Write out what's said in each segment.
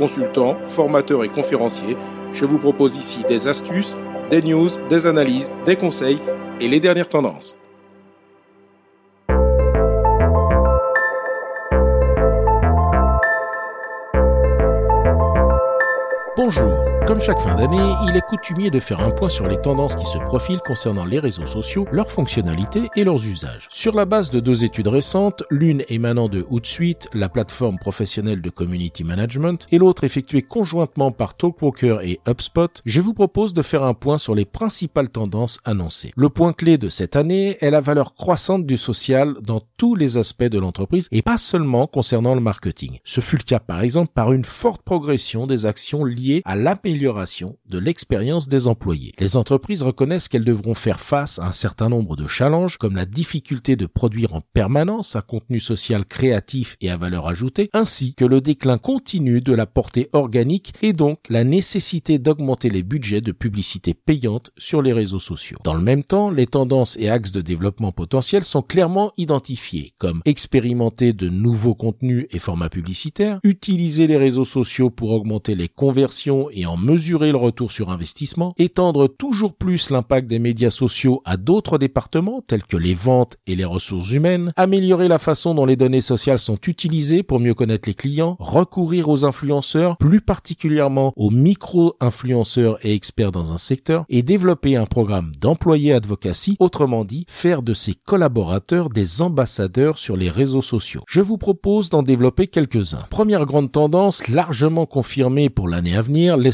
consultant, formateur et conférencier. Je vous propose ici des astuces, des news, des analyses, des conseils et les dernières tendances. Bonjour comme chaque fin d'année, il est coutumier de faire un point sur les tendances qui se profilent concernant les réseaux sociaux, leurs fonctionnalités et leurs usages. Sur la base de deux études récentes, l'une émanant de Hootsuite, la plateforme professionnelle de community management, et l'autre effectuée conjointement par Talkwalker et HubSpot, je vous propose de faire un point sur les principales tendances annoncées. Le point clé de cette année est la valeur croissante du social dans tous les aspects de l'entreprise et pas seulement concernant le marketing. Ce fut le cas par exemple par une forte progression des actions liées à l'amélioration de l'expérience des employés. Les entreprises reconnaissent qu'elles devront faire face à un certain nombre de challenges comme la difficulté de produire en permanence un contenu social créatif et à valeur ajoutée, ainsi que le déclin continu de la portée organique et donc la nécessité d'augmenter les budgets de publicité payante sur les réseaux sociaux. Dans le même temps, les tendances et axes de développement potentiels sont clairement identifiés comme expérimenter de nouveaux contenus et formats publicitaires, utiliser les réseaux sociaux pour augmenter les conversions et en mesurer le retour sur investissement, étendre toujours plus l'impact des médias sociaux à d'autres départements tels que les ventes et les ressources humaines, améliorer la façon dont les données sociales sont utilisées pour mieux connaître les clients, recourir aux influenceurs, plus particulièrement aux micro-influenceurs et experts dans un secteur, et développer un programme d'employés advocacy, autrement dit, faire de ses collaborateurs des ambassadeurs sur les réseaux sociaux. Je vous propose d'en développer quelques-uns. Première grande tendance, largement confirmée pour l'année à venir, les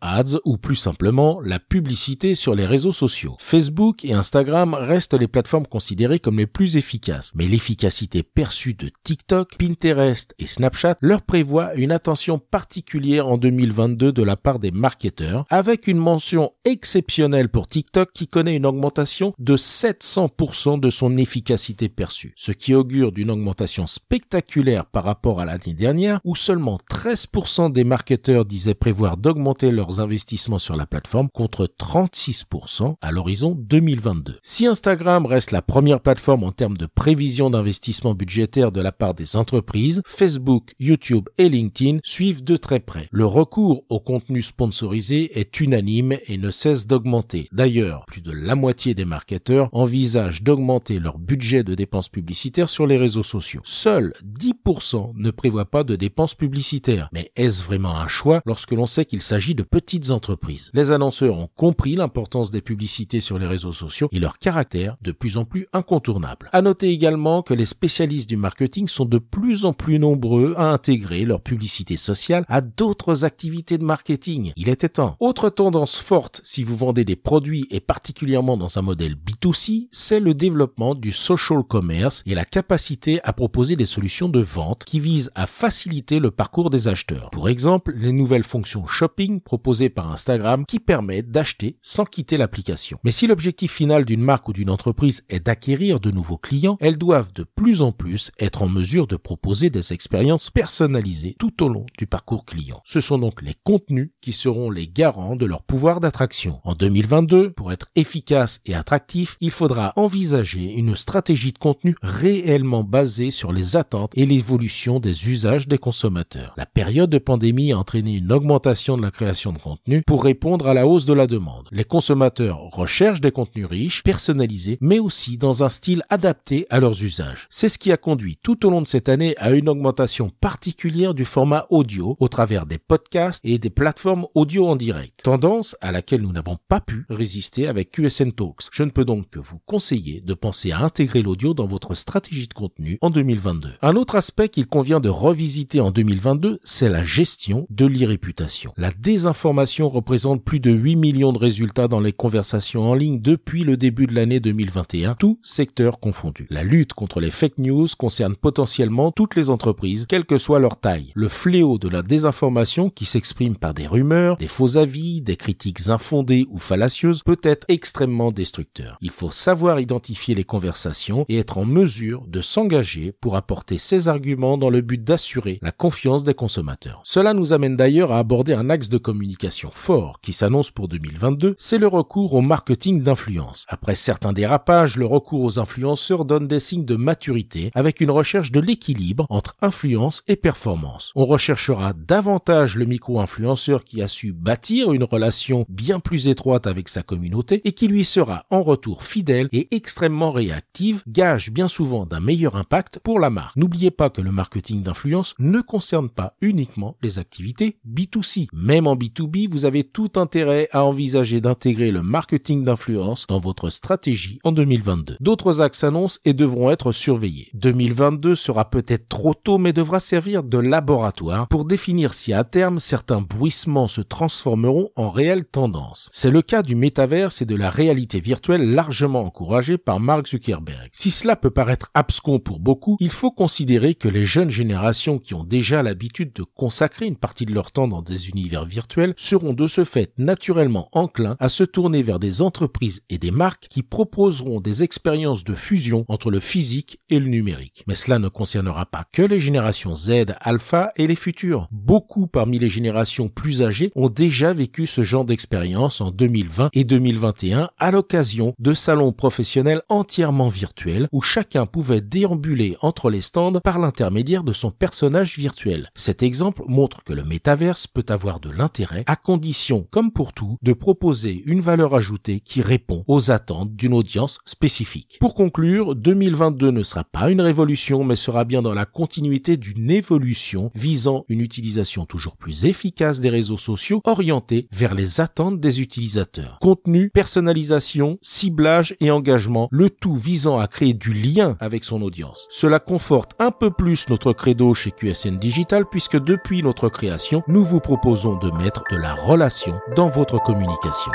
ads ou plus simplement la publicité sur les réseaux sociaux. Facebook et Instagram restent les plateformes considérées comme les plus efficaces, mais l'efficacité perçue de TikTok, Pinterest et Snapchat leur prévoit une attention particulière en 2022 de la part des marketeurs, avec une mention exceptionnelle pour TikTok qui connaît une augmentation de 700% de son efficacité perçue, ce qui augure d'une augmentation spectaculaire par rapport à l'année dernière où seulement 13% des marketeurs disaient prévoir d'augmenter leurs investissements sur la plateforme contre 36% à l'horizon 2022. Si Instagram reste la première plateforme en termes de prévision d'investissement budgétaire de la part des entreprises, Facebook, YouTube et LinkedIn suivent de très près. Le recours au contenu sponsorisé est unanime et ne cesse d'augmenter. D'ailleurs, plus de la moitié des marketeurs envisagent d'augmenter leur budget de dépenses publicitaires sur les réseaux sociaux. Seuls 10% ne prévoient pas de dépenses publicitaires. Mais est-ce vraiment un choix lorsque l'on sait qu'il s'agit de petites entreprises. Les annonceurs ont compris l'importance des publicités sur les réseaux sociaux et leur caractère de plus en plus incontournable. À noter également que les spécialistes du marketing sont de plus en plus nombreux à intégrer leur publicité sociale à d'autres activités de marketing. Il était temps. Autre tendance forte si vous vendez des produits et particulièrement dans un modèle B2C, c'est le développement du social commerce et la capacité à proposer des solutions de vente qui visent à faciliter le parcours des acheteurs. Pour exemple, les nouvelles fonctions shopping proposé par Instagram qui permet d'acheter sans quitter l'application. Mais si l'objectif final d'une marque ou d'une entreprise est d'acquérir de nouveaux clients, elles doivent de plus en plus être en mesure de proposer des expériences personnalisées tout au long du parcours client. Ce sont donc les contenus qui seront les garants de leur pouvoir d'attraction. En 2022, pour être efficace et attractif, il faudra envisager une stratégie de contenu réellement basée sur les attentes et l'évolution des usages des consommateurs. La période de pandémie a entraîné une augmentation de la création de contenu pour répondre à la hausse de la demande. Les consommateurs recherchent des contenus riches, personnalisés, mais aussi dans un style adapté à leurs usages. C'est ce qui a conduit tout au long de cette année à une augmentation particulière du format audio au travers des podcasts et des plateformes audio en direct. Tendance à laquelle nous n'avons pas pu résister avec QSN Talks. Je ne peux donc que vous conseiller de penser à intégrer l'audio dans votre stratégie de contenu en 2022. Un autre aspect qu'il convient de revisiter en 2022, c'est la gestion de l'e-réputation. La désinformation représente plus de 8 millions de résultats dans les conversations en ligne depuis le début de l'année 2021, tout secteur confondu. La lutte contre les fake news concerne potentiellement toutes les entreprises, quelle que soit leur taille. Le fléau de la désinformation qui s'exprime par des rumeurs, des faux avis, des critiques infondées ou fallacieuses peut être extrêmement destructeur. Il faut savoir identifier les conversations et être en mesure de s'engager pour apporter ses arguments dans le but d'assurer la confiance des consommateurs. Cela nous amène d'ailleurs à aborder un axe de communication fort qui s'annonce pour 2022, c'est le recours au marketing d'influence. Après certains dérapages, le recours aux influenceurs donne des signes de maturité avec une recherche de l'équilibre entre influence et performance. On recherchera davantage le micro-influenceur qui a su bâtir une relation bien plus étroite avec sa communauté et qui lui sera en retour fidèle et extrêmement réactive, gage bien souvent d'un meilleur impact pour la marque. N'oubliez pas que le marketing d'influence ne concerne pas uniquement les activités B2C. Même en B2B, vous avez tout intérêt à envisager d'intégrer le marketing d'influence dans votre stratégie en 2022. D'autres axes annoncent et devront être surveillés. 2022 sera peut-être trop tôt mais devra servir de laboratoire pour définir si à terme certains bruissements se transformeront en réelles tendances. C'est le cas du métaverse et de la réalité virtuelle largement encouragée par Mark Zuckerberg. Si cela peut paraître abscon pour beaucoup, il faut considérer que les jeunes générations qui ont déjà l'habitude de consacrer une partie de leur temps dans des univers virtuels seront de ce fait naturellement enclins à se tourner vers des entreprises et des marques qui proposeront des expériences de fusion entre le physique et le numérique. Mais cela ne concernera pas que les générations Z, alpha et les futures. Beaucoup parmi les générations plus âgées ont déjà vécu ce genre d'expérience en 2020 et 2021 à l'occasion de salons professionnels entièrement virtuels où chacun pouvait déambuler entre les stands par l'intermédiaire de son personnage virtuel. Cet exemple montre que le métaverse peut avoir de l'intérêt à condition, comme pour tout, de proposer une valeur ajoutée qui répond aux attentes d'une audience spécifique. Pour conclure, 2022 ne sera pas une révolution mais sera bien dans la continuité d'une évolution visant une utilisation toujours plus efficace des réseaux sociaux orientés vers les attentes des utilisateurs. Contenu, personnalisation, ciblage et engagement, le tout visant à créer du lien avec son audience. Cela conforte un peu plus notre credo chez QSN Digital puisque depuis notre création, nous vous proposons de mettre de la relation dans votre communication.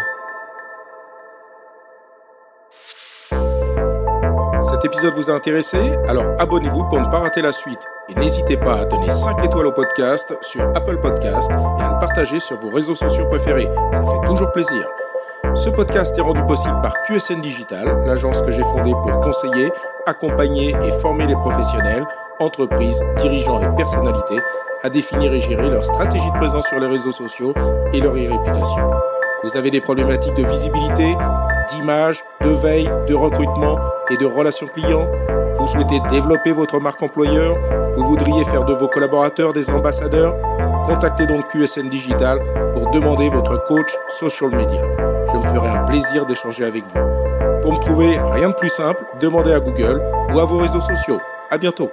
Cet épisode vous a intéressé? Alors abonnez-vous pour ne pas rater la suite. Et n'hésitez pas à donner 5 étoiles au podcast sur Apple Podcast et à le partager sur vos réseaux sociaux préférés. Ça fait toujours plaisir. Ce podcast est rendu possible par QSN Digital, l'agence que j'ai fondée pour conseiller, accompagner et former les professionnels, entreprises, dirigeants et personnalités à définir et gérer leur stratégie de présence sur les réseaux sociaux et leur réputation. Vous avez des problématiques de visibilité, d'image, de veille, de recrutement et de relations clients Vous souhaitez développer votre marque employeur Vous voudriez faire de vos collaborateurs des ambassadeurs Contactez donc QSN Digital pour demander votre coach social media. Je me ferai un plaisir d'échanger avec vous. Pour me trouver, rien de plus simple, demandez à Google ou à vos réseaux sociaux. À bientôt.